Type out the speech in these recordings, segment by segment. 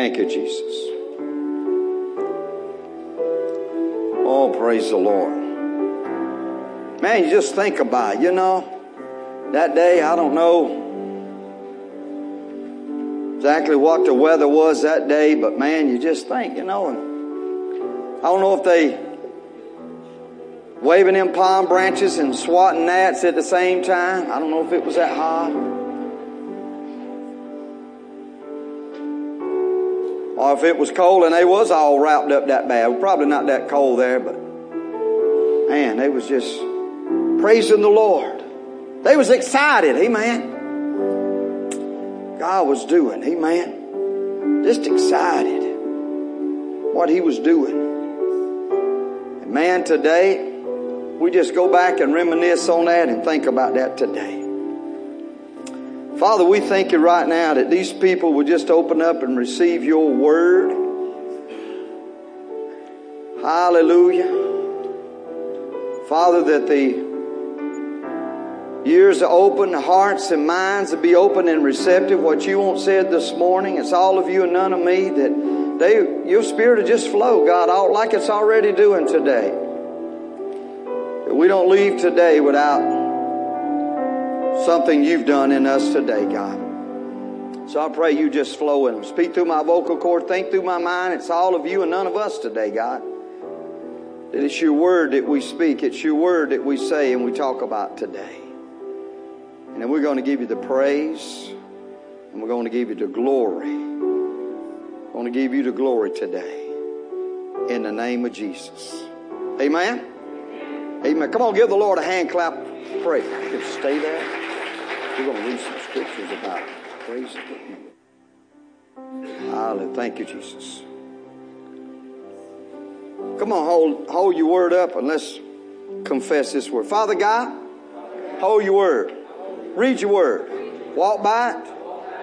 Thank you, Jesus. Oh, praise the Lord. Man, you just think about it, you know, that day, I don't know exactly what the weather was that day, but man, you just think, you know, and I don't know if they waving them palm branches and swatting gnats at the same time. I don't know if it was that hot. If it was cold and they was all wrapped up that bad. Probably not that cold there, but man, they was just praising the Lord. They was excited, amen. God was doing, amen. Just excited what he was doing. And man, today, we just go back and reminisce on that and think about that today. Father, we thank you right now that these people will just open up and receive your word. Hallelujah. Father, that the ears are open, hearts and minds will be open and receptive. What you want said this morning, it's all of you and none of me, that they, your spirit will just flow, God, all, like it's already doing today. That we don't leave today without something you've done in us today, God. So I pray you just flow in them. Speak through my vocal cord, think through my mind. It's all of you and none of us today, God. That it's your word that we speak, it's your word that we say and we talk about today. And we're going to give you the praise and we're going to give you the glory. We're going to give you the glory today in the name of Jesus. Amen. Amen. Come on, give the Lord a hand clap. Pray. You stay there. We're going to read some scriptures about it. praise. The Hallelujah. Thank you, Jesus. Come on, hold, hold your word up and let's confess this word. Father God, hold your word. Read your word. Walk by it.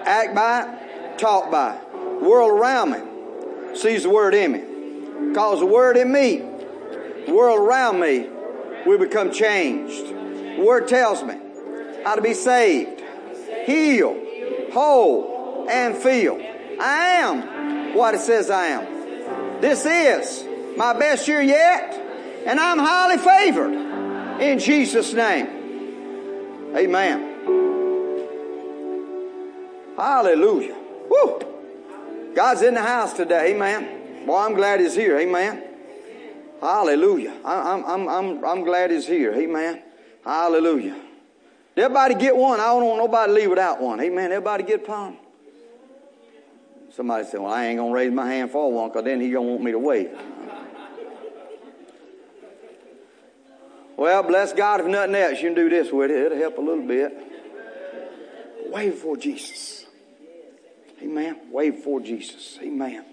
Act by it. Talk by it. The world around me sees the word in me. Cause the word in me, the world around me, we become changed. The word tells me how to be saved, healed, whole, and filled. I am what it says I am. This is my best year yet, and I'm highly favored in Jesus' name. Amen. Hallelujah. Woo! God's in the house today. Amen. Boy, I'm glad he's here. Amen. Hallelujah. I'm, I'm, I'm, I'm glad he's here. Amen. Hallelujah. Everybody get one. I don't want nobody leave without one. Amen. Everybody get a palm. Somebody said, well, I ain't going to raise my hand for one because then he going to want me to wait. Well, bless God if nothing else. You can do this with it. It'll help a little bit. Wave for Jesus. Amen. Wave for Jesus. Amen.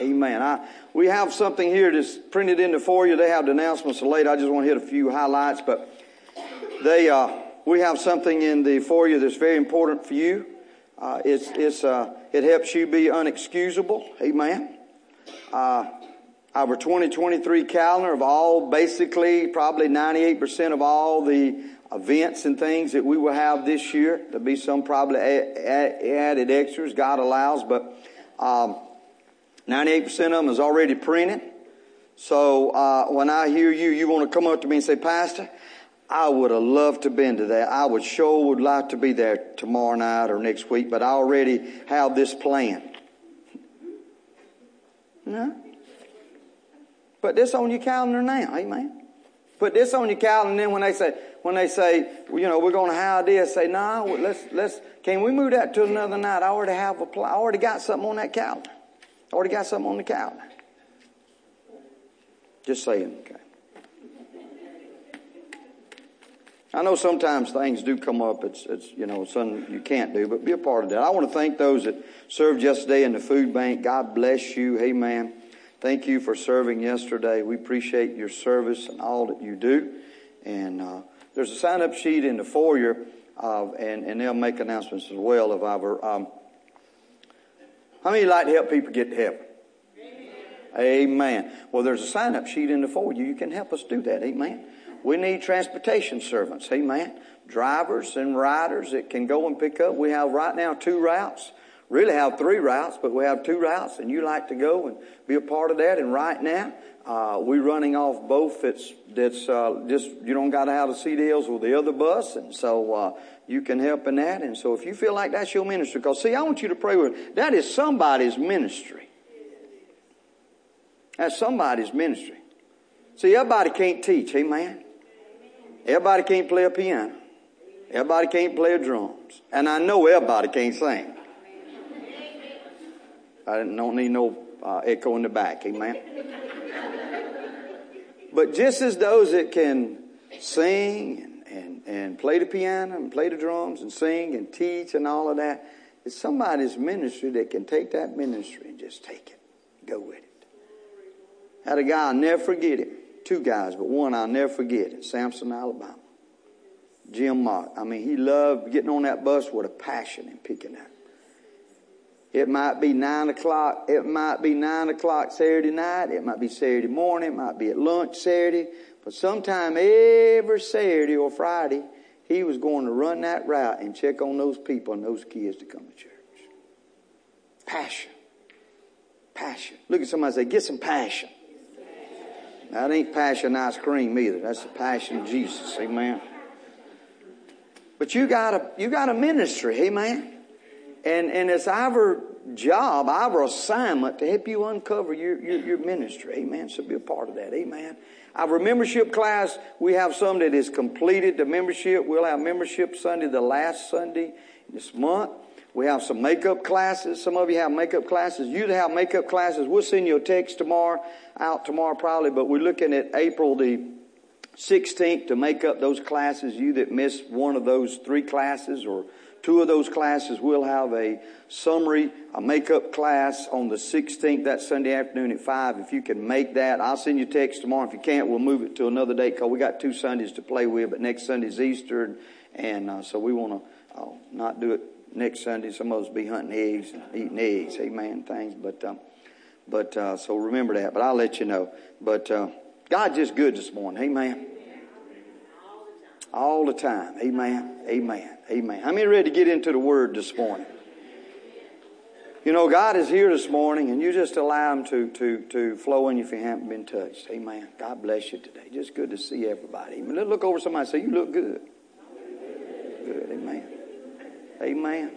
Amen. I, we have something here that's printed in the foyer. They have the announcements later. I just want to hit a few highlights, but they, uh, we have something in the foyer that's very important for you. Uh, it's, it's, uh, it helps you be unexcusable. Amen. Uh, our 2023 calendar of all, basically, probably 98% of all the events and things that we will have this year. There'll be some probably added extras, God allows, but um, 98% of them is already printed. So uh, when I hear you, you want to come up to me and say, Pastor, I would have loved to been to that. I would sure would like to be there tomorrow night or next week, but I already have this plan. No? Put this on your calendar now, amen. Put this on your calendar, and then when they say, when they say, you know, we're going to have this, say, no, nah, let's, let's, can we move that to another night? I already have a plan. I already got something on that calendar. I already got something on the calendar. Just saying, okay. I know sometimes things do come up. It's, it's, you know, something you can't do, but be a part of that. I want to thank those that served yesterday in the food bank. God bless you. Amen. Thank you for serving yesterday. We appreciate your service and all that you do. And, uh, there's a sign up sheet in the foyer, uh, and, and they'll make announcements as well of our, um, how many like to help people get to heaven? Amen. Well, there's a sign up sheet in the foyer. You can help us do that. Amen. We need transportation servants. Amen. Drivers and riders that can go and pick up. We have right now two routes. really have three routes, but we have two routes, and you like to go and be a part of that. And right now, uh, we're running off both. That's that's uh, just you don't got to have the CDLs with the other bus, and so uh, you can help in that. And so if you feel like that's your ministry, because see, I want you to pray with that is somebody's ministry. That's somebody's ministry. See, everybody can't teach, amen. Everybody can't play a piano. Everybody can't play drums. And I know everybody can't sing. I don't need no uh, echo in the back, amen. but just as those that can sing and, and, and play the piano and play the drums and sing and teach and all of that, it's somebody's ministry that can take that ministry and just take it, go with it. Had a guy, I'll never forget him. Two guys, but one I'll never forget Samson, Alabama. Jim Mott. I mean, he loved getting on that bus with a passion and picking up. It might be nine o'clock. It might be nine o'clock Saturday night. It might be Saturday morning. It might be at lunch Saturday. But sometime every Saturday or Friday, he was going to run that route and check on those people and those kids to come to church. Passion. Passion. Look at somebody say, get some passion. That ain't passion ice cream either. That's the passion of Jesus. Amen. But you got a, you got a ministry. Amen. And, and it's our job, our assignment to help you uncover your, your, your ministry. Amen. So be a part of that. Amen. Our membership class, we have some that is completed the membership. We'll have membership Sunday, the last Sunday this month. We have some makeup classes. Some of you have makeup classes. You have makeup classes, we'll send you a text tomorrow, out tomorrow probably, but we're looking at April the 16th to make up those classes. You that missed one of those three classes or two of those classes, we'll have a summary, a makeup class on the 16th, that Sunday afternoon at 5. If you can make that, I'll send you a text tomorrow. If you can't, we'll move it to another date because we got two Sundays to play with, but next Sunday's Easter, and, and uh, so we want to uh, not do it next Sunday, some of us be hunting eggs and eating eggs, amen, things. But, um, but uh, so remember that. But I'll let you know. But uh, God's just good this morning, amen. All the time, amen, amen, amen. How many ready to get into the Word this morning? You know, God is here this morning, and you just allow Him to, to, to flow in you if you haven't been touched. Amen. God bless you today. Just good to see everybody. Amen. Look over somebody and say, You look good. Good. Amen. Amen.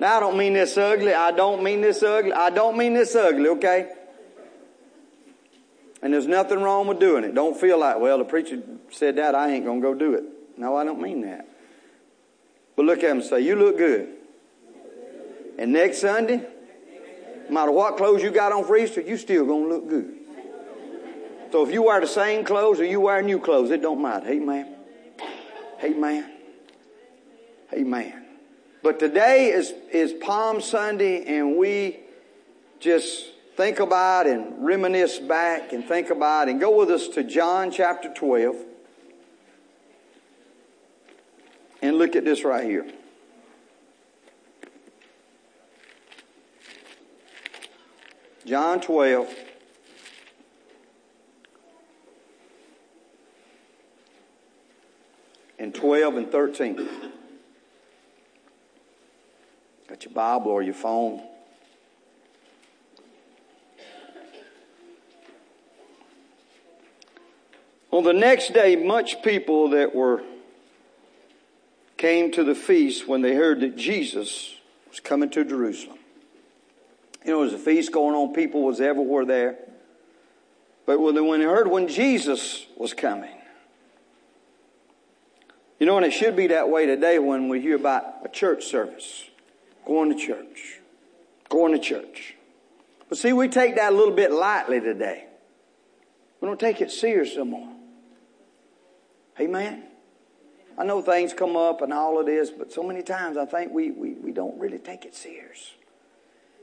Now, I don't mean this ugly. I don't mean this ugly. I don't mean this ugly, okay? And there's nothing wrong with doing it. Don't feel like, well, the preacher said that, I ain't going to go do it. No, I don't mean that. But look at him and say, You look good. And next Sunday, no matter what clothes you got on for Easter, you still going to look good. So if you wear the same clothes or you wear new clothes, it don't matter. Amen. Amen. Amen. But today is, is Palm Sunday and we just think about and reminisce back and think about and go with us to John chapter 12 and look at this right here. John 12. And 12 and 13. Your Bible or your phone. On the next day, much people that were came to the feast when they heard that Jesus was coming to Jerusalem. You know, there was a feast going on, people was everywhere there. But when they heard when Jesus was coming, you know, and it should be that way today when we hear about a church service. Going to church. Going to church. But see, we take that a little bit lightly today. We don't take it serious no more. Amen. I know things come up and all of this, but so many times I think we, we, we don't really take it serious.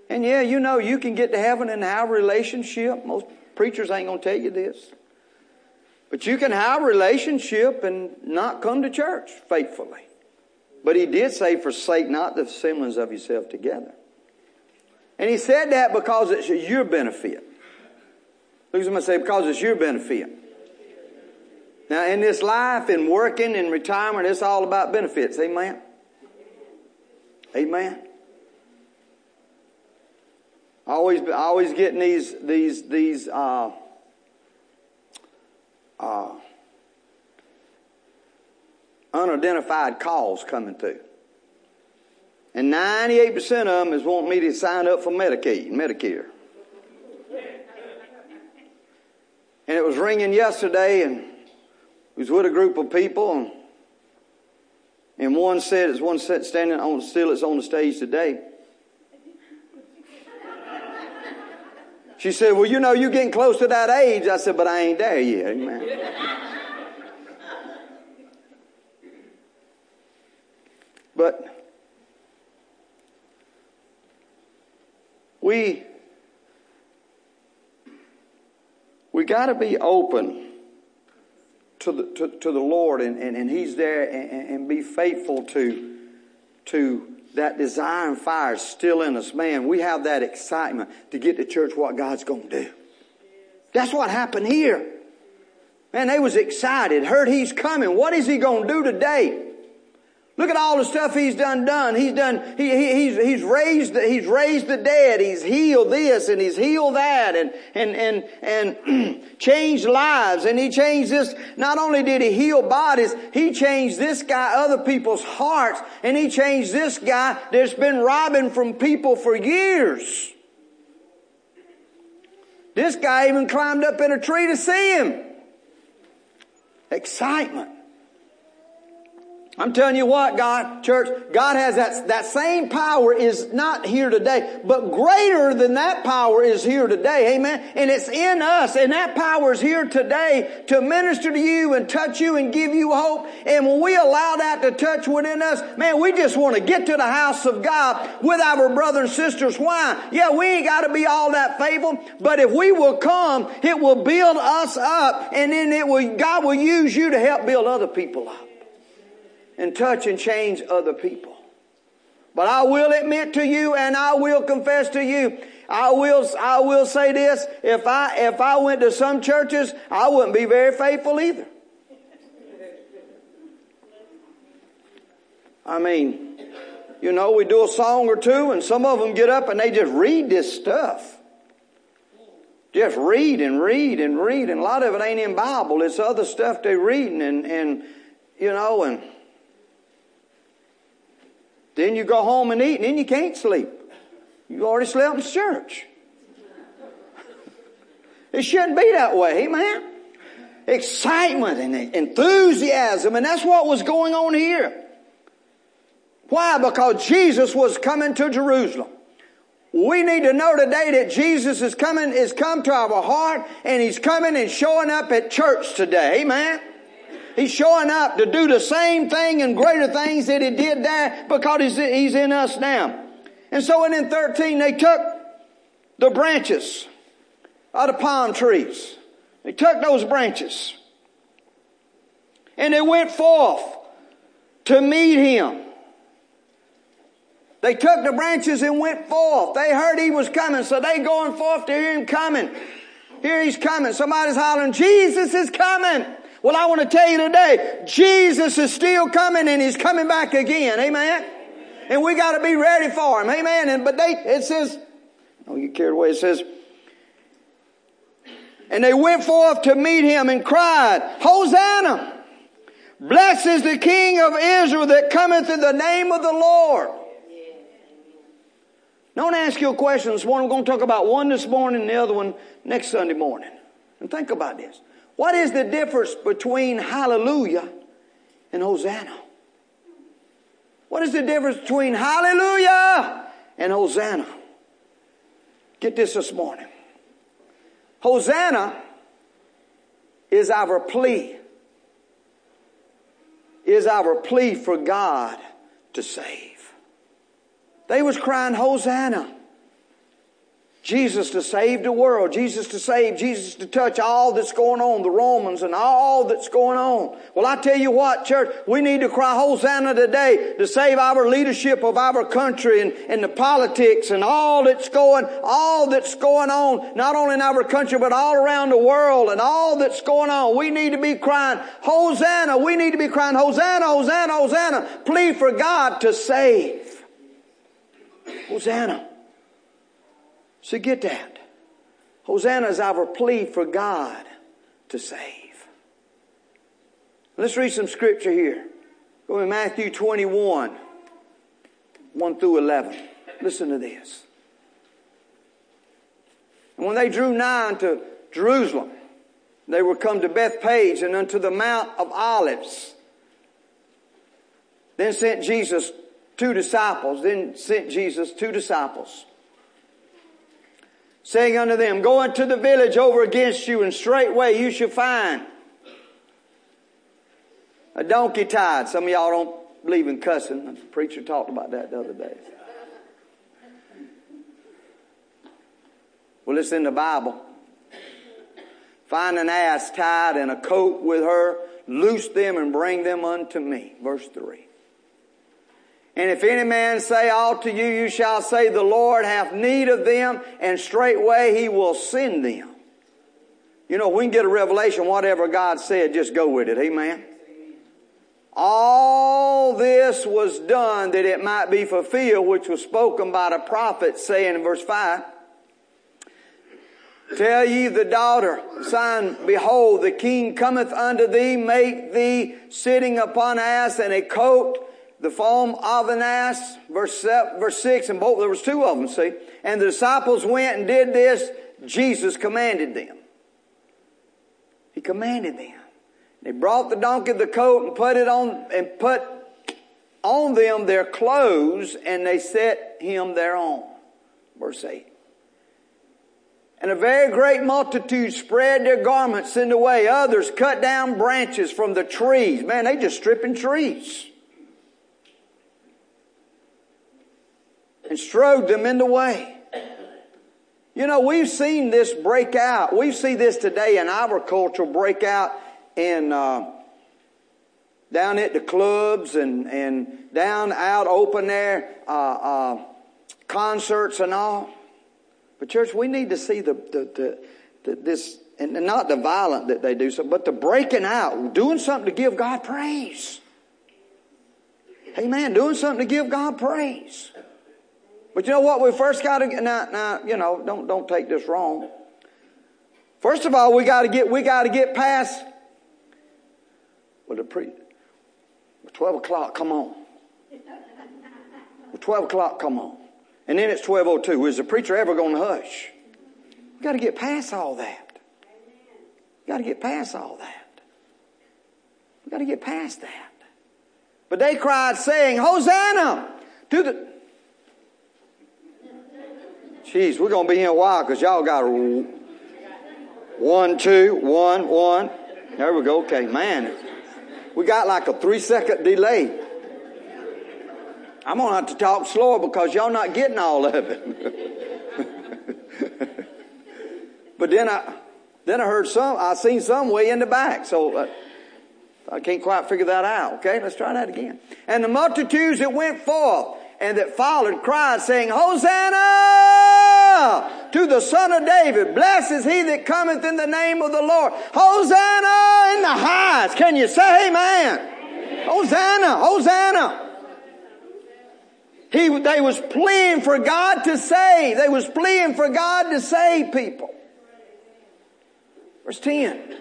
And yeah, you know, you can get to heaven and have a relationship. Most preachers ain't going to tell you this. But you can have a relationship and not come to church faithfully. But he did say, forsake not the assemblies of yourself together. And he said that because it's your benefit. Look at somebody say, because it's your benefit. Now, in this life, in working, in retirement, it's all about benefits. Amen? Amen. Always, always getting these, these, these, uh, uh, unidentified calls coming through. And 98% of them is wanting me to sign up for Medicaid, Medicare. And it was ringing yesterday and was with a group of people and, and one said, it's one standing on, still it's on the stage today. She said, well, you know, you're getting close to that age. I said, but I ain't there yet. Amen. But we we got to be open to the, to, to the Lord and, and, and He's there and, and be faithful to, to that desire and fire still in us. Man, we have that excitement to get to church what God's going to do. That's what happened here. Man, they was excited, heard He's coming. What is He going to do today? Look at all the stuff he's done done. He's done, he, he, he's, he's raised, he's raised the dead. He's healed this and he's healed that and, and, and, and changed lives. And he changed this. Not only did he heal bodies, he changed this guy, other people's hearts. And he changed this guy that's been robbing from people for years. This guy even climbed up in a tree to see him. Excitement. I'm telling you what, God, church, God has that, that same power is not here today, but greater than that power is here today. Amen. And it's in us and that power is here today to minister to you and touch you and give you hope. And when we allow that to touch within us, man, we just want to get to the house of God with our brothers and sisters. Why? Yeah, we ain't got to be all that faithful, but if we will come, it will build us up and then it will, God will use you to help build other people up and touch and change other people. But I will admit to you and I will confess to you, I will, I will say this, if I, if I went to some churches, I wouldn't be very faithful either. I mean, you know, we do a song or two and some of them get up and they just read this stuff. Just read and read and read and a lot of it ain't in Bible. It's other stuff they're reading and, and, you know, and, then you go home and eat, and then you can't sleep. You already slept in church. It shouldn't be that way, man. Excitement and enthusiasm, and that's what was going on here. Why? Because Jesus was coming to Jerusalem. We need to know today that Jesus is coming, is come to our heart, and He's coming and showing up at church today. Amen. He's showing up to do the same thing and greater things that he did there because he's, he's in us now. And so in 13, they took the branches out of palm trees. They took those branches and they went forth to meet him. They took the branches and went forth. They heard he was coming, so they going forth to hear him coming. Here he's coming. Somebody's hollering, Jesus is coming. Well, I want to tell you today, Jesus is still coming and he's coming back again. Amen. And we got to be ready for him. Amen. And, but they, it says, oh, don't get carried away. It says, and they went forth to meet him and cried, Hosanna! Blessed is the King of Israel that cometh in the name of the Lord. To ask you a question this morning. We're going to talk about one this morning and the other one next Sunday morning. And think about this. What is the difference between hallelujah and Hosanna? What is the difference between hallelujah and Hosanna? Get this this morning. Hosanna is our plea, is our plea for God to save. They was crying Hosanna. Jesus to save the world, Jesus to save, Jesus to touch all that's going on, the Romans and all that's going on. Well, I tell you what, church, we need to cry Hosanna today to save our leadership of our country and, and the politics and all that's going, all that's going on, not only in our country, but all around the world and all that's going on. We need to be crying Hosanna. We need to be crying Hosanna, Hosanna, Hosanna. Plead for God to save. Hosanna. So get that. Hosanna is our plea for God to save. Let's read some scripture here. Go to Matthew 21, 1 through 11. Listen to this. And when they drew nigh unto Jerusalem, they were come to Bethphage and unto the Mount of Olives. Then sent Jesus two disciples, then sent Jesus two disciples, saying unto them, Go into the village over against you, and straightway you shall find a donkey tied. Some of y'all don't believe in cussing. The preacher talked about that the other day. Well, it's in the Bible. Find an ass tied and a coat with her, loose them and bring them unto me. Verse 3. And if any man say aught to you, you shall say, the Lord hath need of them, and straightway he will send them. You know, we can get a revelation, whatever God said, just go with it. Amen. All this was done that it might be fulfilled, which was spoken by the prophet, saying in verse 5, Tell ye the daughter, son, behold, the king cometh unto thee, make thee sitting upon ass and a coat, the foam of an ass, verse, verse 6, and both, there was two of them, see. And the disciples went and did this, Jesus commanded them. He commanded them. They brought the donkey the coat and put it on, and put on them their clothes, and they set him thereon. Verse 8. And a very great multitude spread their garments in the way. Others cut down branches from the trees. Man, they just stripping trees. And strode them in the way. You know, we've seen this break out. We see this today in our culture break out in uh, down at the clubs and and down out open air uh, uh, concerts and all. But church, we need to see the the, the, the this and not the violent that they do, so, but the breaking out, doing something to give God praise. Amen. Doing something to give God praise. But you know what? We first got to now, now, you know, don't don't take this wrong. First of all, we got to get we got to get past well, the pre, 12 o'clock, come on. Well, 12 o'clock, come on. And then it's 12.02. Is the preacher ever going to hush? we got to get past all that. we got to get past all that. we got to get past that. But they cried saying, Hosanna to the... Jeez, we're going to be here a while because y'all got one, two, one, one. There we go. Okay, man. We got like a three second delay. I'm going to have to talk slower because y'all not getting all of it. but then I, then I heard some, I seen some way in the back. So uh, I can't quite figure that out. Okay, let's try that again. And the multitudes that went forth and that followed cried saying, Hosanna to the son of David. Blessed is he that cometh in the name of the Lord. Hosanna in the highest. Can you say amen? amen. Hosanna, Hosanna. He, they was pleading for God to save. They was pleading for God to save people. Verse 10.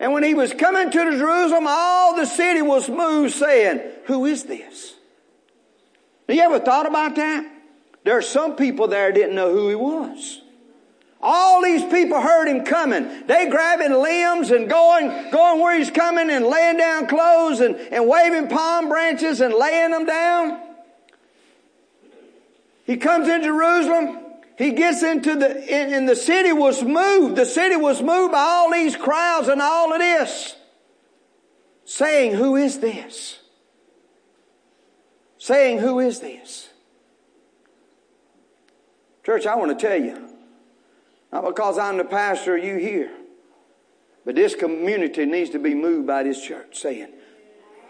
And when he was coming to Jerusalem, all the city was moved saying, who is this? Have You ever thought about that? There are some people there didn't know who he was. All these people heard him coming. They grabbing limbs and going, going where he's coming and laying down clothes and, and waving palm branches and laying them down. He comes in Jerusalem. He gets into the, and the city was moved. The city was moved by all these crowds and all of this. Saying, who is this? saying, Who is this? Church, I want to tell you, not because I'm the pastor you here, but this community needs to be moved by this church saying,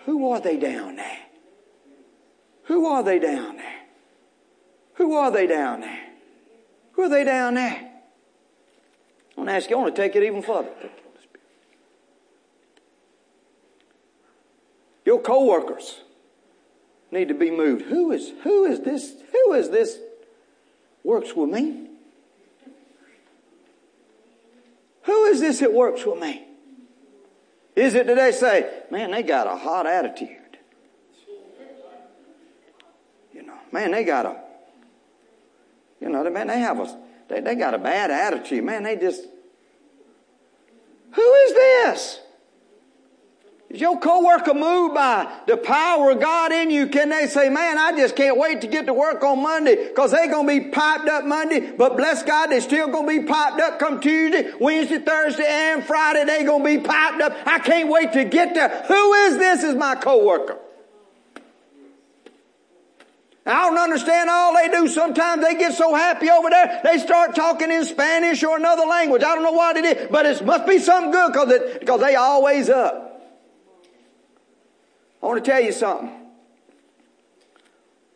Who are they down there? Who are they down there? Who are they down there? Who are they down there? I want to ask you, I want to take it even further. Your co-workers need to be moved. Who is, who is this, who is this works with me? Who is this that works with me? Is it they say, man, they got a hot attitude? You know, man, they got a, you know, man, they have a, they, they got a bad attitude. Man, they just, who is this? Is your coworker moved by the power of God in you? Can they say, man, I just can't wait to get to work on Monday because they're going to be piped up Monday, but bless God, they're still going to be piped up come Tuesday, Wednesday, Thursday, and Friday. They're going to be piped up. I can't wait to get there. Who is this is my coworker? I don't understand all they do. Sometimes they get so happy over there, they start talking in Spanish or another language. I don't know what it is, but it must be something good because they always up. I want to tell you something.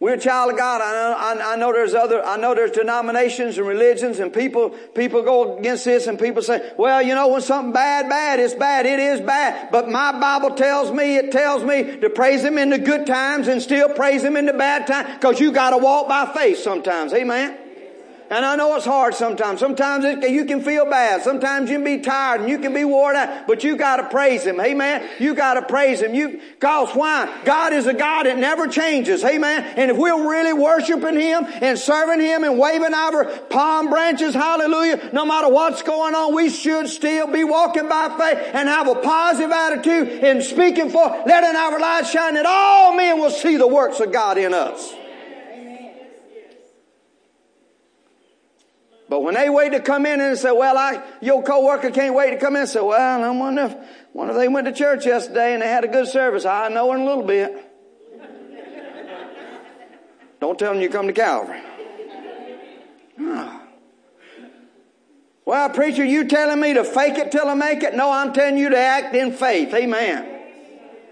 We're a child of God. I know, I, I know there's other, I know there's denominations and religions and people, people go against this and people say, well, you know, when something bad, bad, it's bad. It is bad. But my Bible tells me, it tells me to praise Him in the good times and still praise Him in the bad times because you got to walk by faith sometimes. Amen. And I know it's hard sometimes. Sometimes it, you can feel bad. Sometimes you can be tired and you can be worn out. But you got to praise Him. Amen. You got to praise Him. You, cause why? God is a God that never changes. Amen. And if we're really worshiping Him and serving Him and waving our palm branches, hallelujah, no matter what's going on, we should still be walking by faith and have a positive attitude and speaking for, letting our light shine that all men will see the works of God in us. But when they wait to come in and say, well, I, your coworker can't wait to come in and say, well, I wonder if, wonder if they went to church yesterday and they had a good service. I know in a little bit. Don't tell them you come to Calvary. Well, preacher, you telling me to fake it till I make it? No, I'm telling you to act in faith. Amen.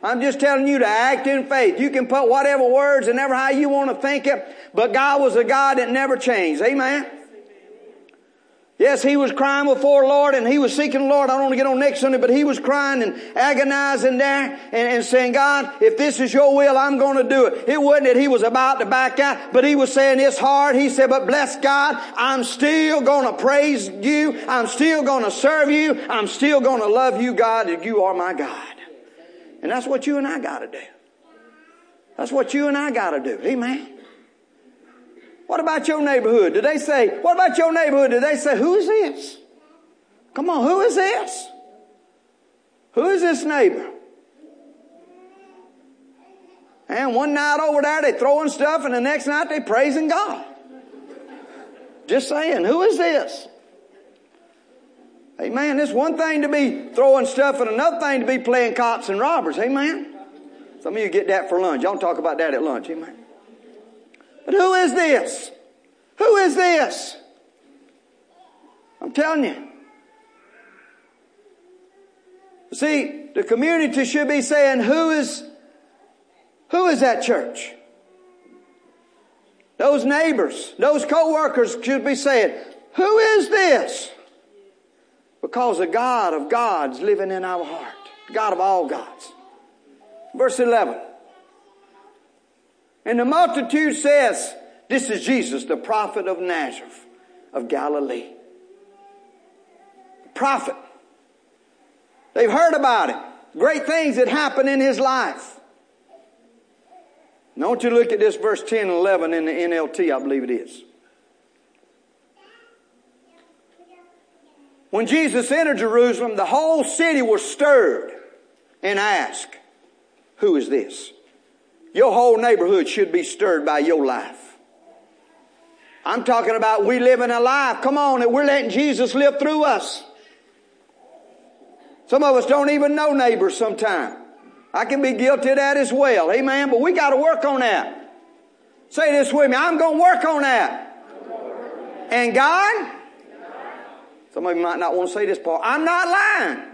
I'm just telling you to act in faith. You can put whatever words and ever how you want to think it, but God was a God that never changed. Amen. Yes, he was crying before Lord and he was seeking the Lord. I don't want to get on next Sunday, but he was crying and agonizing there and, and saying, God, if this is your will, I'm going to do it. It wasn't that he was about to back out, but he was saying it's hard. He said, but bless God, I'm still going to praise you. I'm still going to serve you. I'm still going to love you, God, and you are my God. And that's what you and I got to do. That's what you and I got to do. Amen. What about your neighborhood? Did they say, what about your neighborhood? Did they say, who is this? Come on, who is this? Who is this neighbor? And one night over there they throwing stuff and the next night they praising God. Just saying, who is this? Amen. It's one thing to be throwing stuff and another thing to be playing cops and robbers. Amen. Some of you get that for lunch. Y'all don't talk about that at lunch. Amen. But who is this? Who is this? I'm telling you. See, the community should be saying, who is, who is that church? Those neighbors, those co-workers should be saying, who is this? Because the God of gods living in our heart. God of all gods. Verse 11. And the multitude says, This is Jesus, the prophet of Nazareth of Galilee. Prophet. They've heard about it. Great things that happened in his life. Now, want you look at this verse 10 and 11 in the NLT, I believe it is. When Jesus entered Jerusalem, the whole city was stirred and asked, Who is this? Your whole neighborhood should be stirred by your life. I'm talking about we living a life. Come on, that we're letting Jesus live through us. Some of us don't even know neighbors sometimes. I can be guilty of that as well. Amen. But we got to work on that. Say this with me. I'm going to work on that. And God, some of you might not want to say this part. I'm not lying.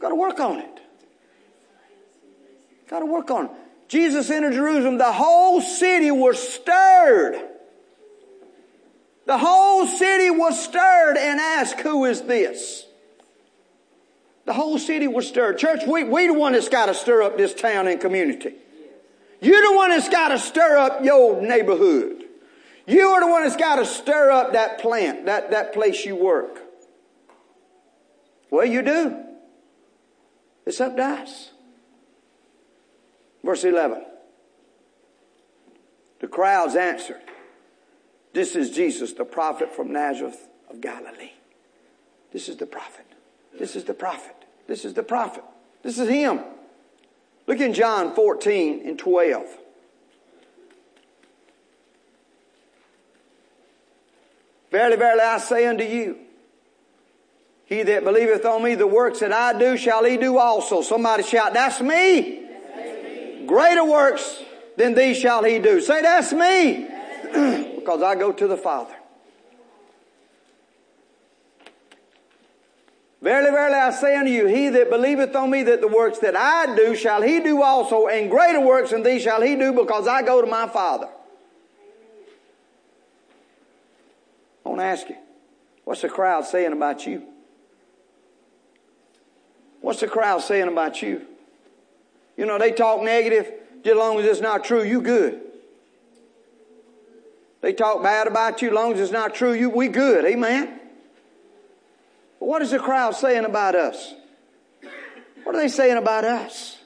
Got to work on it. Got to work on. Jesus entered Jerusalem. The whole city was stirred. The whole city was stirred and asked, who is this? The whole city was stirred. Church, we, we the one that's got to stir up this town and community. You're the one that's got to stir up your neighborhood. You are the one that's got to stir up that plant, that, that place you work. Well, you do. It's up to us. Verse 11. The crowds answered, This is Jesus, the prophet from Nazareth of Galilee. This is the prophet. This is the prophet. This is the prophet. This is him. Look in John 14 and 12. Verily, verily, I say unto you, he that believeth on me, the works that I do shall he do also. Somebody shout, that's me. Greater works than these shall he do. Say, that's me. because I go to the Father. Verily, verily, I say unto you, he that believeth on me that the works that I do shall he do also, and greater works than these shall he do because I go to my Father. I want to ask you, what's the crowd saying about you? What's the crowd saying about you? You know, they talk negative, just as long as it's not true, you good. They talk bad about you, as long as it's not true, you we good. Amen. But what is the crowd saying about us? What are they saying about us?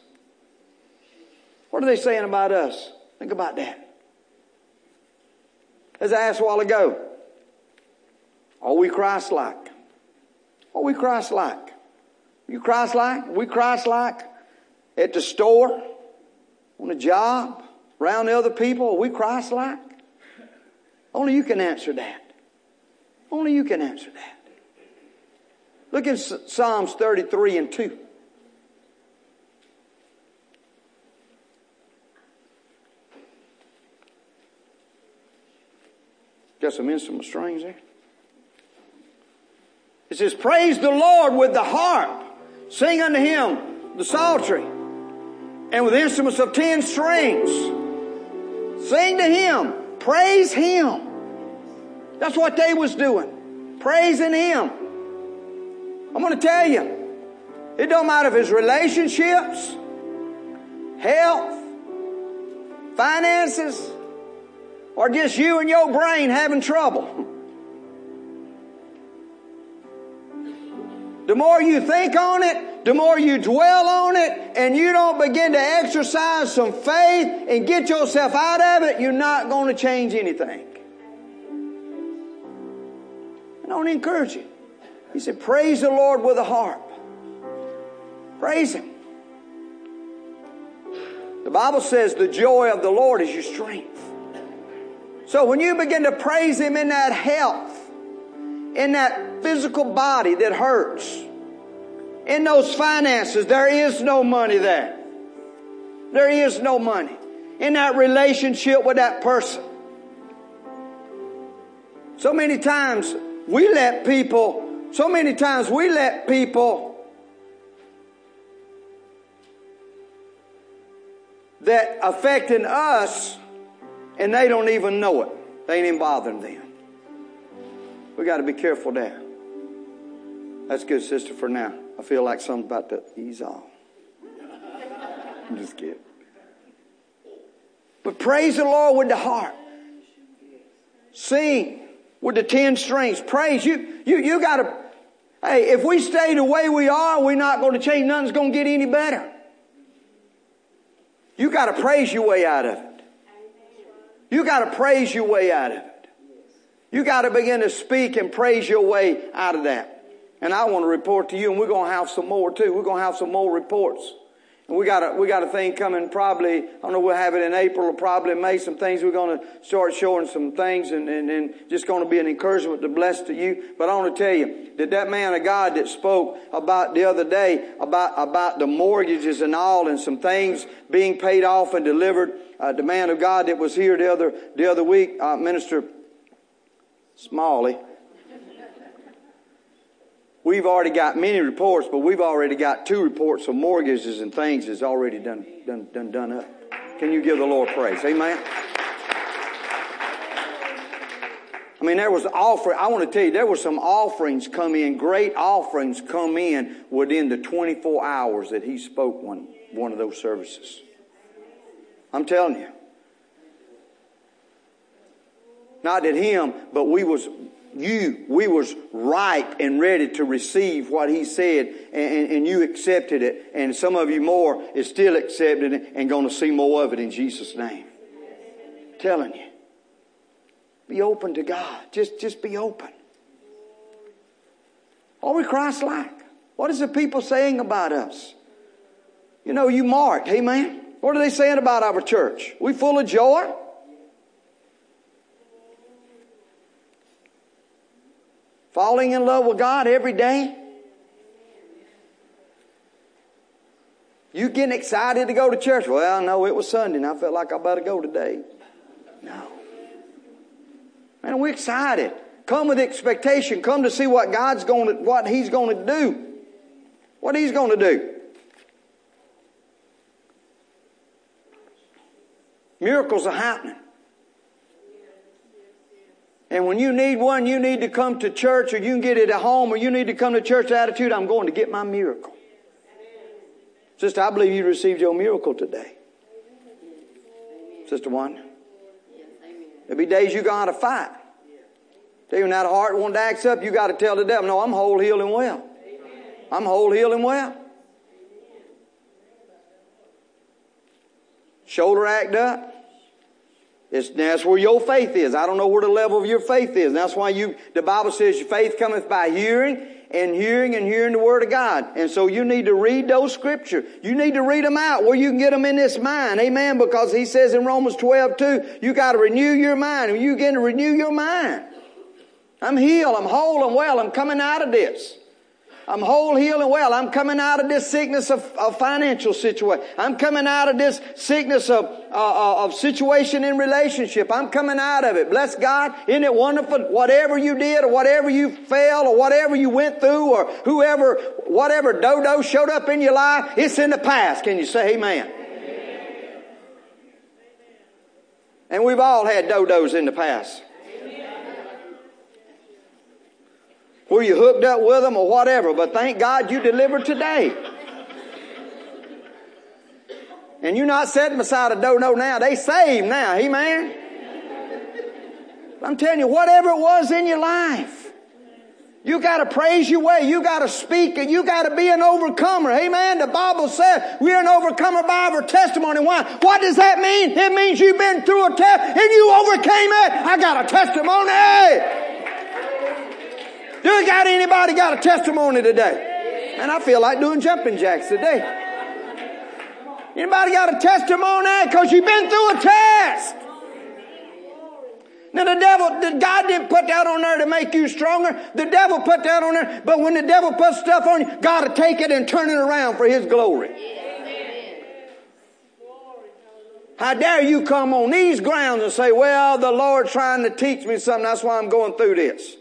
What are they saying about us? Think about that. As I asked a while ago, are we Christ like? Are we Christ like? You Christ like? We Christ like? At the store? On the job? Around the other people? Are we Christ like? Only you can answer that. Only you can answer that. Look at Psalms 33 and 2. Got some instrument strings there. It says, Praise the Lord with the harp. Sing unto him the psaltery. And with instruments of ten strings. Sing to him. Praise him. That's what they was doing. Praising him. I'm going to tell you, it don't matter if it's relationships, health, finances, or just you and your brain having trouble. The more you think on it, the more you dwell on it, and you don't begin to exercise some faith and get yourself out of it, you're not going to change anything. I don't encourage you. He said, Praise the Lord with a harp. Praise Him. The Bible says the joy of the Lord is your strength. So when you begin to praise Him in that health, in that physical body that hurts, in those finances, there is no money there. There is no money. In that relationship with that person. So many times we let people so many times we let people that affecting us and they don't even know it. They ain't even bothering them. We got to be careful there. That's good, sister, for now. I feel like something's about to ease off. I'm just kidding. But praise the Lord with the heart. Sing with the ten strings. Praise you. You, you gotta, hey, if we stay the way we are, we're not going to change. Nothing's going to get any better. You gotta praise your way out of it. You gotta praise your way out of it. You gotta begin to speak and praise your way out of that. And I want to report to you, and we're going to have some more too. We're going to have some more reports. And we got a, we got a thing coming probably, I don't know, we'll have it in April or probably May, some things we're going to start showing some things and, and, and just going to be an encouragement to bless to you. But I want to tell you that that man of God that spoke about the other day about, about the mortgages and all and some things being paid off and delivered, uh, the man of God that was here the other, the other week, uh, Minister Smalley, We've already got many reports, but we've already got two reports of mortgages and things that's already done, done, done, done up. Can you give the Lord praise? Amen. I mean, there was offering. I want to tell you, there were some offerings come in, great offerings come in within the 24 hours that he spoke one, one of those services. I'm telling you. Not at him, but we was you, we was ripe and ready to receive what he said and, and, you accepted it. And some of you more is still accepting it and going to see more of it in Jesus' name. I'm telling you. Be open to God. Just, just be open. Are we Christ-like? What is the people saying about us? You know, you marked. Hey man, what are they saying about our church? We full of joy? Falling in love with God every day? You getting excited to go to church? Well, no, it was Sunday and I felt like I better go today. No. Man, we're excited. Come with expectation. Come to see what God's going to, what He's going to do. What He's going to do. Miracles are happening. And when you need one, you need to come to church or you can get it at home or you need to come to church attitude. I'm going to get my miracle. Sister, I believe you received your miracle today. Sister one. There'll be days you got to fight. Tell you that heart won't act up, you got to tell the devil, no, I'm whole, healed, and well. I'm whole, healed, and well. Shoulder act up. It's, that's where your faith is. I don't know where the level of your faith is. That's why you, the Bible says your faith cometh by hearing and hearing and hearing the Word of God. And so you need to read those scriptures. You need to read them out where you can get them in this mind. Amen. Because he says in Romans 12, 2, you got to renew your mind. And you begin to renew your mind. I'm healed. I'm whole. I'm well. I'm coming out of this. I'm whole, healed, well. I'm coming out of this sickness of, of financial situation. I'm coming out of this sickness of, uh, uh, of situation in relationship. I'm coming out of it. Bless God. Isn't it wonderful? Whatever you did or whatever you failed or whatever you went through or whoever, whatever dodo showed up in your life, it's in the past. Can you say amen? amen. And we've all had dodos in the past. Where you hooked up with them or whatever, but thank God you delivered today. And you're not sitting beside a dodo now. They saved now. Amen. I'm telling you, whatever it was in your life, you got to praise your way. You got to speak and you got to be an overcomer. Amen. The Bible says we're an overcomer by our testimony. Why? What does that mean? It means you've been through a test and you overcame it. I got a testimony. You got anybody got a testimony today? And I feel like doing jumping jacks today. Anybody got a testimony? Because you've been through a test. Now the devil, God didn't put that on there to make you stronger. The devil put that on there. But when the devil puts stuff on you, God to take it and turn it around for his glory. How dare you come on these grounds and say, well, the Lord's trying to teach me something. That's why I'm going through this.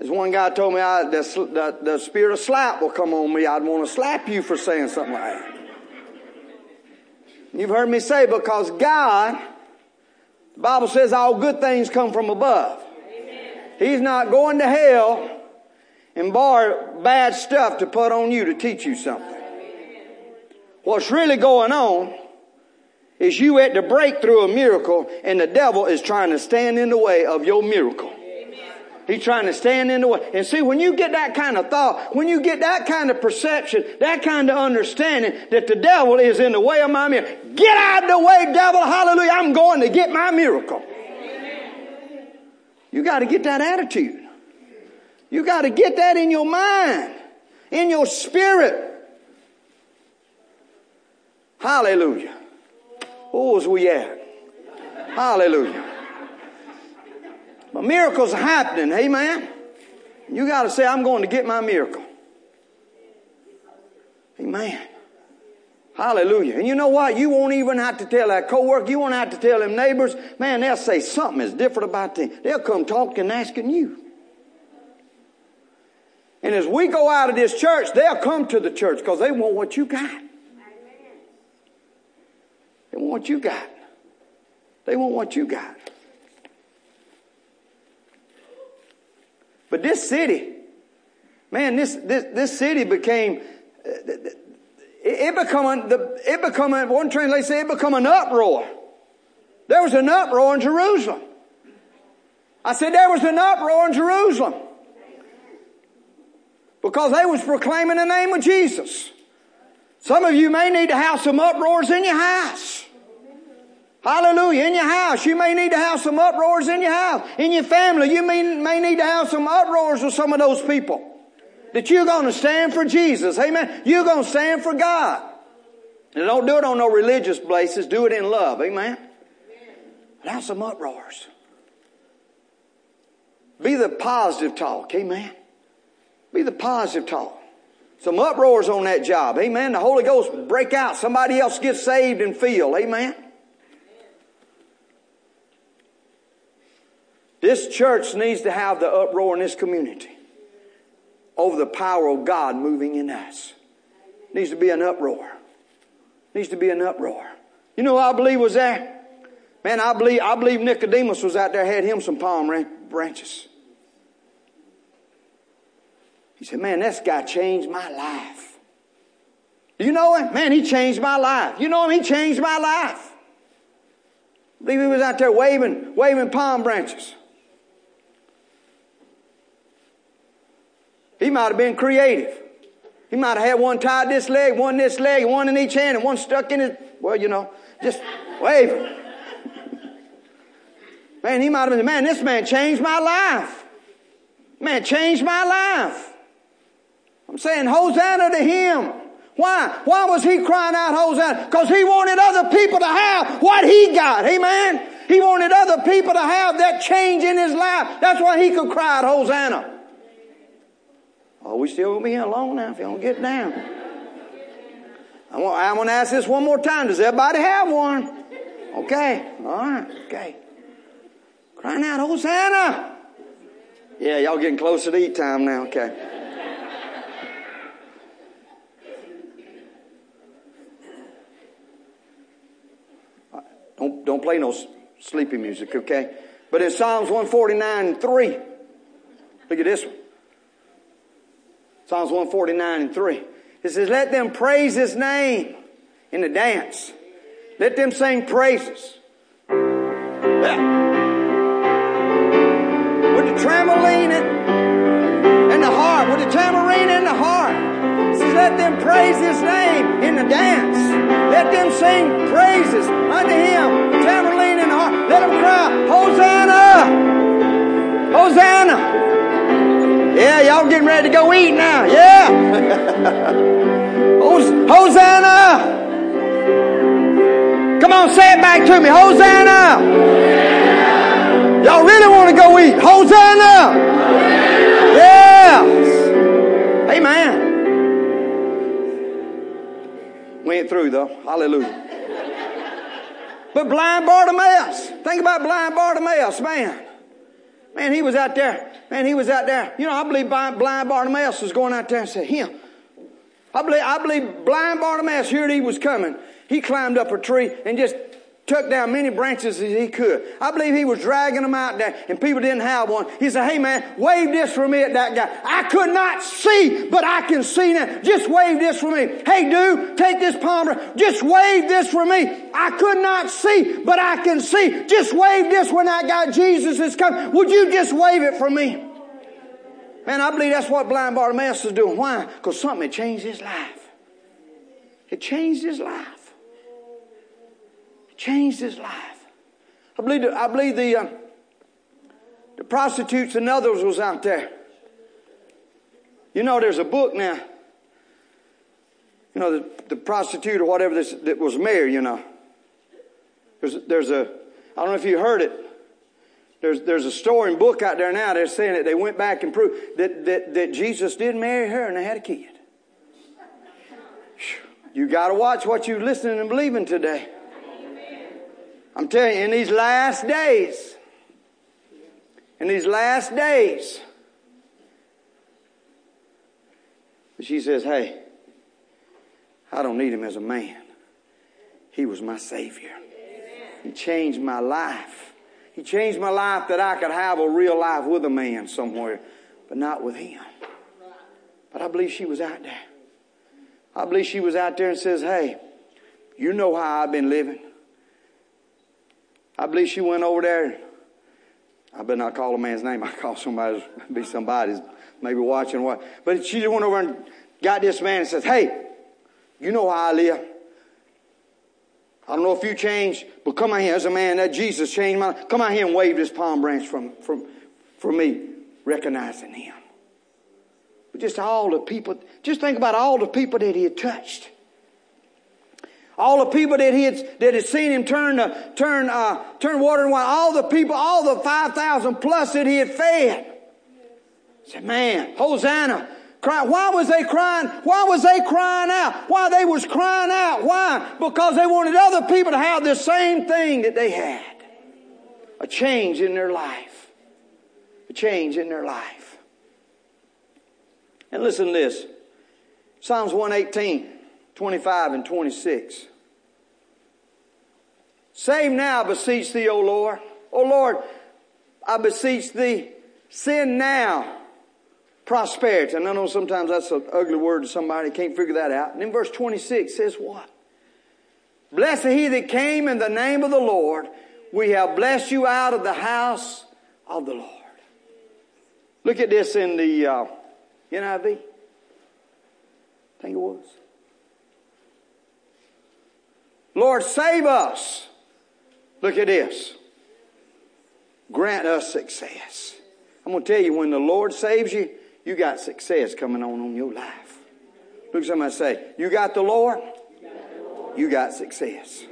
As one guy told me, I, the, the, the spirit of slap will come on me. I'd want to slap you for saying something like that. You've heard me say, because God, the Bible says all good things come from above. Amen. He's not going to hell and borrow bad stuff to put on you to teach you something. What's really going on is you at the breakthrough a miracle and the devil is trying to stand in the way of your miracle. He's trying to stand in the way. And see, when you get that kind of thought, when you get that kind of perception, that kind of understanding that the devil is in the way of my miracle, get out of the way, devil. Hallelujah. I'm going to get my miracle. You got to get that attitude. You got to get that in your mind, in your spirit. Hallelujah. Where was we at? Hallelujah. But miracles are happening. Amen. You got to say, I'm going to get my miracle. Amen. Hallelujah. And you know what? You won't even have to tell that coworker. You won't have to tell them neighbors. Man, they'll say something is different about them. They'll come talking and asking you. And as we go out of this church, they'll come to the church because they want what you got. They want what you got. They want what you got. But this city, man, this, this, this city became, it, it become, the, it become, one translation say it become an uproar. There was an uproar in Jerusalem. I said there was an uproar in Jerusalem. Because they was proclaiming the name of Jesus. Some of you may need to have some uproars in your house. Hallelujah. In your house, you may need to have some uproars in your house. In your family, you may, may need to have some uproars with some of those people. That you're going to stand for Jesus. Amen. You're going to stand for God. And don't do it on no religious places. Do it in love. Amen. Have some uproars. Be the positive talk. Amen. Be the positive talk. Some uproars on that job. Amen. The Holy Ghost break out. Somebody else gets saved and feel. Amen. This church needs to have the uproar in this community over the power of God moving in us. Needs to be an uproar. Needs to be an uproar. You know I believe was there? Man, I believe, I believe Nicodemus was out there, had him some palm branches. He said, man, this guy changed my life. Do you know him? Man, he changed my life. You know him? He changed my life. I believe he was out there waving, waving palm branches. He might have been creative. He might have had one tied this leg, one this leg, one in each hand, and one stuck in his, well, you know, just waving. Man, he might have been, man, this man changed my life. Man, changed my life. I'm saying Hosanna to him. Why? Why was he crying out Hosanna? Because he wanted other people to have what he got. Amen. He wanted other people to have that change in his life. That's why he could cry out Hosanna. Oh, we still gonna be here long now if you don't get down. I'm going to ask this one more time. Does everybody have one? Okay. All right. Okay. Crying out, Hosanna. Yeah, y'all getting closer to eat time now. Okay. Don't, don't play no sleepy music, okay? But in Psalms 149 3, look at this one. Psalms 149 and 3. It says, let them praise his name in the dance. Let them sing praises. Yeah. With the trampoline and the heart. With the tambourine and the. It says, let them praise his name in the dance. Let them sing praises unto him. Tambourine and heart. Let them cry, Hosanna! Hosanna! Yeah, y'all getting ready to go eat now. Yeah. Hosanna. Come on, say it back to me. Hosanna. Y'all really want to go eat. Hosanna. Yes. Amen. We ain't through though. Hallelujah. But blind Bartimaeus. Think about blind Bartimaeus, man. Man, he was out there. Man, he was out there. You know, I believe blind Bartimaeus was going out there and said, him. I believe, I believe blind Bartimaeus heard he was coming. He climbed up a tree and just took down many branches as he could. I believe he was dragging them out there and people didn't have one. He said, hey man, wave this for me at that guy. I could not see, but I can see now. Just wave this for me. Hey dude, take this palm. Just wave this for me. I could not see, but I can see. Just wave this when I got Jesus is coming. Would you just wave it for me? Man, I believe that's what blind Bartimaeus is doing. Why? Because something had changed his life. It changed his life changed his life. I believe, I believe the, uh, the prostitutes and others was out there. You know, there's a book now. You know, the, the prostitute or whatever this, that was married, you know. There's, there's a, I don't know if you heard it. There's, there's a story and book out there now. They're saying that they went back and proved that, that, that Jesus did marry her and they had a kid. You got to watch what you're listening and believing today. I'm telling you, in these last days, in these last days, she says, Hey, I don't need him as a man. He was my Savior. He changed my life. He changed my life that I could have a real life with a man somewhere. but not with him. But I believe she was out there. I believe she was out there and says, Hey, you know how I've been living. I believe she went over there. I better not call a man's name. I call somebody, be somebody's maybe watching what. But she just went over and got this man and says, Hey, you know how I live. I don't know if you changed, but come out here as a man that Jesus changed my Come out here and wave this palm branch from, from, from me, recognizing him. But just all the people, just think about all the people that he had touched. All the people that he had, that had seen him turn, turn, uh, turn water into wine. All the people, all the 5,000 plus that he had fed. Said, man, Hosanna. Cry. Why was they crying? Why was they crying out? Why they was crying out? Why? Because they wanted other people to have the same thing that they had. A change in their life. A change in their life. And listen to this. Psalms 118, 25 and 26. Save now, I beseech thee, O Lord. O Lord, I beseech thee, send now prosperity. And I know sometimes that's an ugly word to somebody, can't figure that out. And then verse 26 says what? Blessed he that came in the name of the Lord. We have blessed you out of the house of the Lord. Look at this in the uh, NIV. I think it was. Lord, save us Look at this. Grant us success. I'm going to tell you, when the Lord saves you, you got success coming on on your life. Look somebody say, you got the Lord? You got success.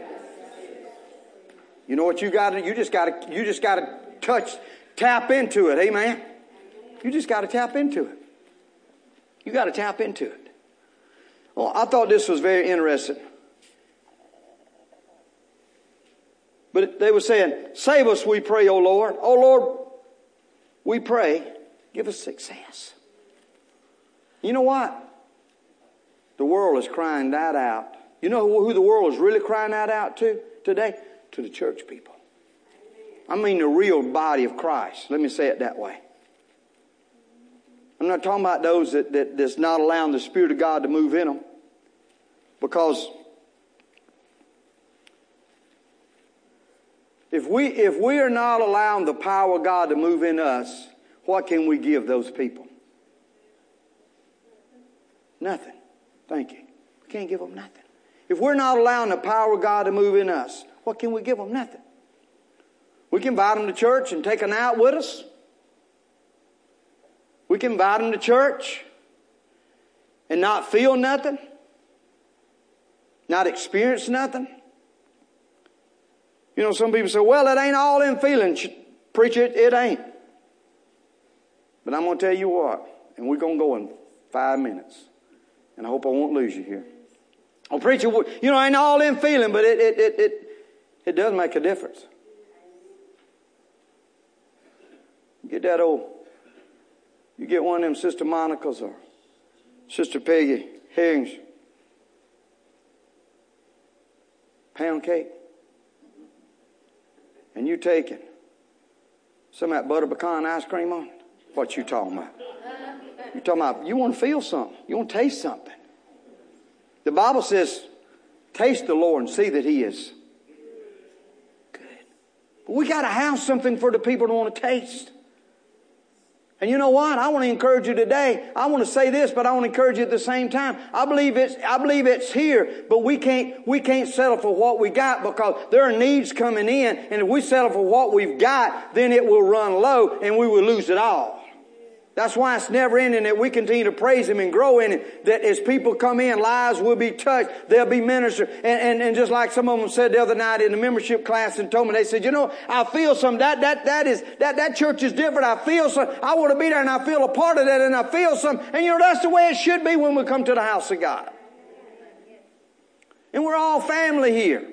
You know what you got you just got to, you just got to touch, tap into it. Amen. You just got to tap into it. You got to tap into it. Well, I thought this was very interesting. But they were saying, Save us, we pray, O Lord. O Lord, we pray, give us success. You know what? The world is crying that out. You know who the world is really crying that out to today? To the church people. I mean the real body of Christ. Let me say it that way. I'm not talking about those that, that that's not allowing the Spirit of God to move in them. Because If we, if we are not allowing the power of God to move in us, what can we give those people? Nothing. Thank you. We can't give them nothing. If we're not allowing the power of God to move in us, what can we give them? Nothing. We can invite them to church and take them out with us. We can invite them to church and not feel nothing, not experience nothing. You know, some people say, well, it ain't all in feelings. Preach it, it ain't. But I'm going to tell you what, and we're going to go in five minutes. And I hope I won't lose you here. Oh, preacher, you know, ain't all in feeling, but it, it, it, it, it does make a difference. Get that old, you get one of them Sister Monica's or Sister Peggy Herring's pound cake and you taking some of that butter pecan ice cream on it, what you talking about? You talking about you want to feel something, you want to taste something. The Bible says, "Taste the Lord and see that He is good." But we got to have something for the people to want to taste. And you know what? I want to encourage you today. I want to say this, but I want to encourage you at the same time. I believe it's, I believe it's here, but we can't, we can't settle for what we got because there are needs coming in. And if we settle for what we've got, then it will run low and we will lose it all. That's why it's never ending that we continue to praise Him and grow in it. That as people come in, lives will be touched. They'll be ministered. And, and, and just like some of them said the other night in the membership class and told me, they said, you know, I feel some, that, that, that is, that, that church is different. I feel some, I want to be there and I feel a part of that and I feel some. And you know, that's the way it should be when we come to the house of God. And we're all family here.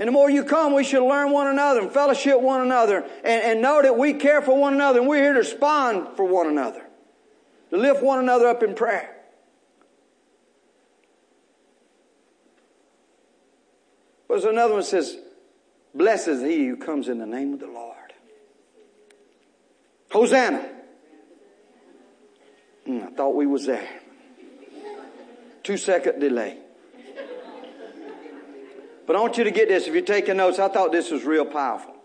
And the more you come, we should learn one another and fellowship one another and, and know that we care for one another and we're here to respond for one another, to lift one another up in prayer. There's another one says, Blessed is he who comes in the name of the Lord. Hosanna. Hmm, I thought we was there. Two second delay. But I want you to get this. If you're taking notes, I thought this was real powerful.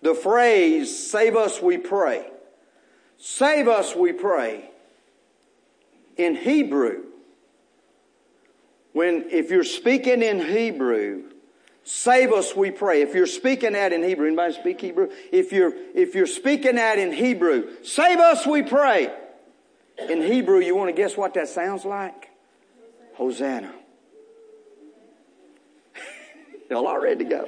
The phrase, save us, we pray. Save us, we pray. In Hebrew, when, if you're speaking in Hebrew, save us, we pray. If you're speaking that in Hebrew, anybody speak Hebrew? If you're, if you're speaking that in Hebrew, save us, we pray. In Hebrew, you want to guess what that sounds like? Hosanna. Y'all all ready to go?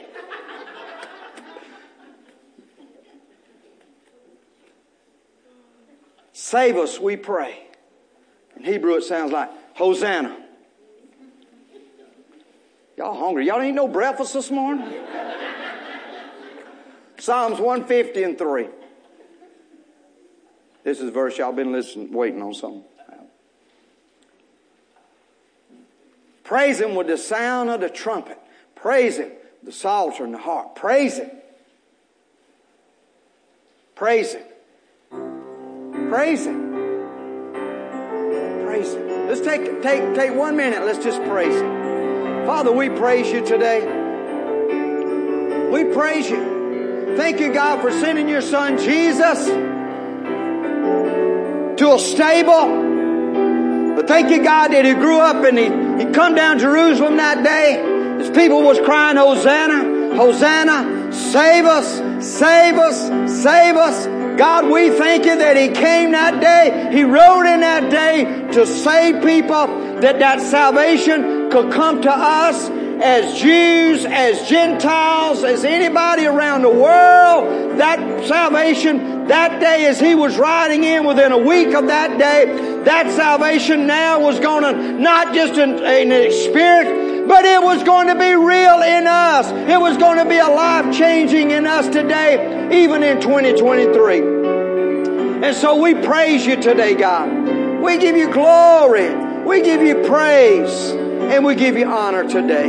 Save us, we pray. In Hebrew, it sounds like Hosanna. Y'all hungry? Y'all ain't no breakfast this morning? Psalms 150 and 3. This is verse y'all been listening, waiting on something. Praise him with the sound of the trumpet. Praise him, the psalter in the heart. Praise him. Praise him. Praise him. Praise him. Let's take, take, take one minute. Let's just praise him. Father, we praise you today. We praise you. Thank you, God, for sending your son Jesus to a stable. But thank you, God, that he grew up and he, he come down Jerusalem that day. His people was crying, Hosanna, Hosanna, save us, save us, save us. God, we thank you that He came that day. He rode in that day to save people, that that salvation could come to us as Jews, as Gentiles, as anybody around the world. That salvation, that day as He was riding in within a week of that day, that salvation now was going to not just an, an experience, but it was going to be real in us. It was going to be a life changing in us today, even in 2023. And so we praise you today, God. We give you glory. We give you praise. And we give you honor today.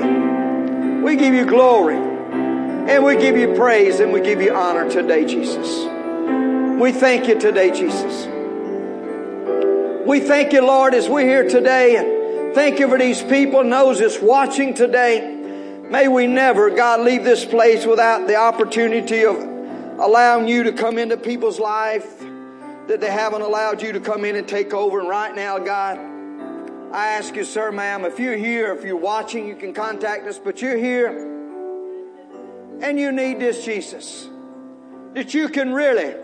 We give you glory. And we give you praise and we give you honor today, Jesus. We thank you today, Jesus. We thank you, Lord, as we're here today Thank you for these people and those that's watching today. May we never, God, leave this place without the opportunity of allowing you to come into people's life that they haven't allowed you to come in and take over. And right now, God, I ask you, sir, ma'am, if you're here, if you're watching, you can contact us, but you're here and you need this Jesus. That you can really,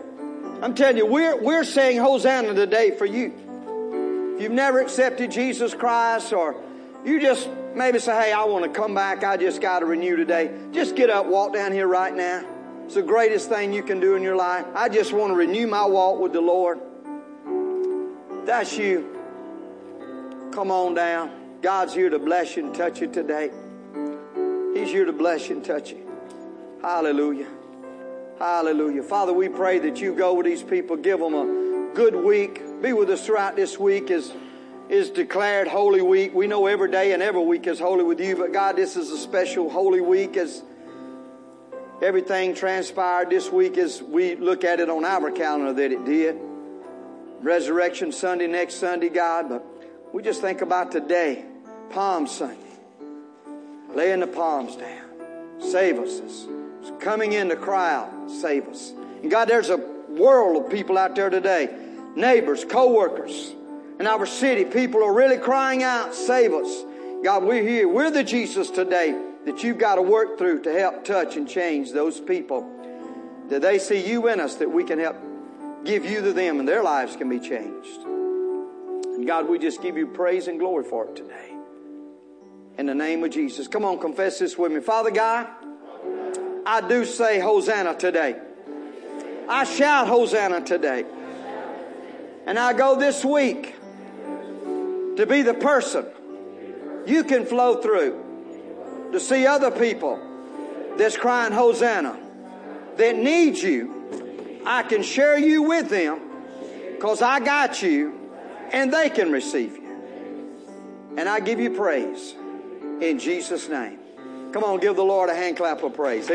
I'm telling you, we're, we're saying Hosanna today for you you've never accepted Jesus Christ or you just maybe say, hey, I want to come back. I just got to renew today. Just get up, walk down here right now. It's the greatest thing you can do in your life. I just want to renew my walk with the Lord. That's you. Come on down. God's here to bless you and touch you today. He's here to bless you and touch you. Hallelujah. Hallelujah. Father, we pray that you go with these people, give them a good week be with us throughout this week as is declared Holy Week. We know every day and every week is holy with you, but God, this is a special Holy Week as everything transpired this week as we look at it on our calendar that it did. Resurrection Sunday next Sunday, God, but we just think about today, Palm Sunday. Laying the palms down. Save us. It's coming in the crowd. Save us. And God, there's a world of people out there today neighbors, co-workers in our city. People are really crying out, save us. God, we're here. We're the Jesus today that you've got to work through to help touch and change those people. That they see you in us, that we can help give you to them and their lives can be changed. And God, we just give you praise and glory for it today. In the name of Jesus. Come on, confess this with me. Father God, I do say Hosanna today. I shout Hosanna today. And I go this week to be the person you can flow through to see other people that's crying Hosanna that need you. I can share you with them because I got you and they can receive you. And I give you praise in Jesus' name. Come on, give the Lord a hand clap of praise.